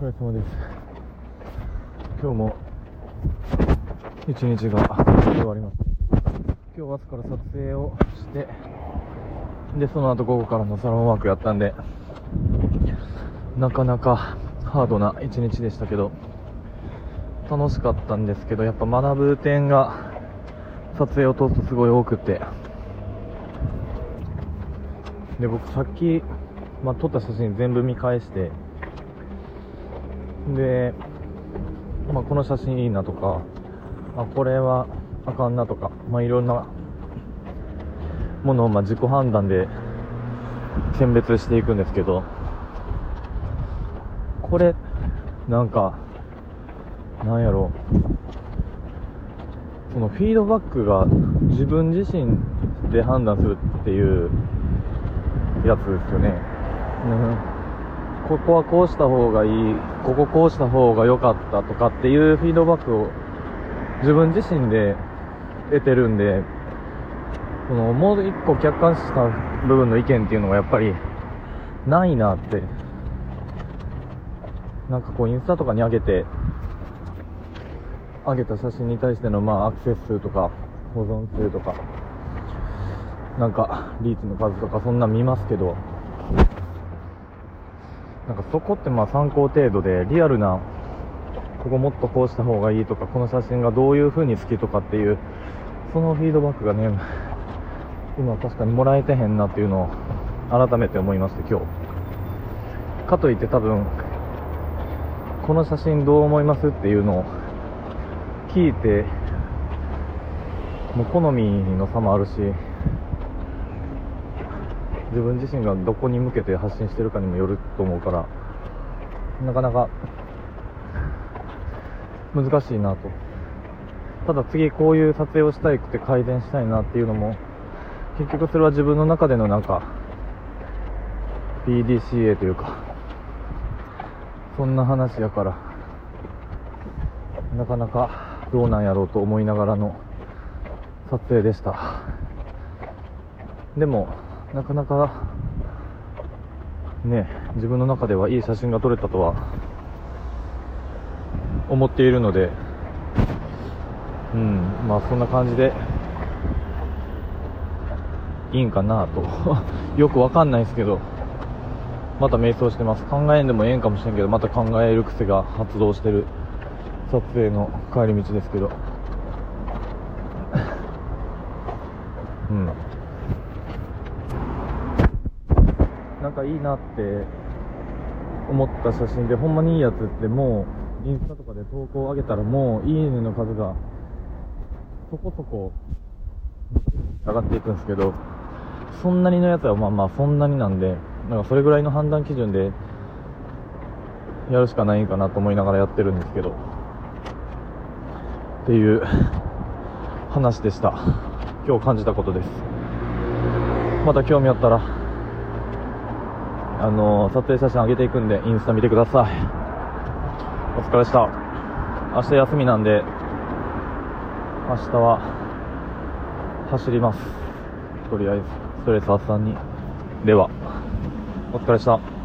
お疲れ様です。今日も一日が終わりました今日朝から撮影をしてでその後午後からのサロンワークやったんでなかなかハードな一日でしたけど楽しかったんですけどやっぱ学ぶ点が撮影を通すとすごい多くてで僕さっき、まあ、撮った写真全部見返してで、まあ、この写真いいなとかあこれはあかんなとか、まあ、いろんなものをまあ自己判断で選別していくんですけどこれなんかなんやろそのフィードバックが自分自身で判断するっていうやつですよね、うん、ここはこうした方がいいこここうした方が良かったとかっていうフィードバックを自分自身で得てるんでそのもう一個客観視した部分の意見っていうのがやっぱりないなってなんかこうインスタとかに上げて上げた写真に対してのまあアクセス数とか保存数とかなんかリーチの数とかそんな見ますけどなんかそこってまあ参考程度でリアルなここもっとこうした方がいいとかこの写真がどういう風に好きとかっていうそのフィードバックがね今確かにもらえてへんなっていうのを改めて思いまして今日。かといって多分この写真どう思いますっていうのを聞いてもう好みの差もあるし自分自身がどこに向けて発信してるかにもよると思うからなかなか難しいなと。ただ次こういう撮影をしたいくて改善したいなっていうのも結局それは自分の中でのなんか PDCA というかそんな話やからなかなかどうなんやろうと思いながらの撮影でした。でもなかなかね自分の中ではいい写真が撮れたとは思っているのでうんまあそんな感じでいいんかなと。よくわかんないですけどまた迷走してます。考えんでもええんかもしれんけどまた考える癖が発動してる撮影の帰り道ですけど。うんなんかいいなって思った写真でほんまにいいやつってもうインスタとかで投稿を上げたらもういいねの数がそこそこ上がっていくんですけどそんなにのやつはまあまあそんなになんでなんかそれぐらいの判断基準でやるしかないんかなと思いながらやってるんですけどっていう話でした。今日感じたことです。また興味あったらあの撮影写真上げていくんでインスタ見てください。お疲れした。明日休みなんで明日は走ります。とりあえずストレス発散に。ではお疲れした。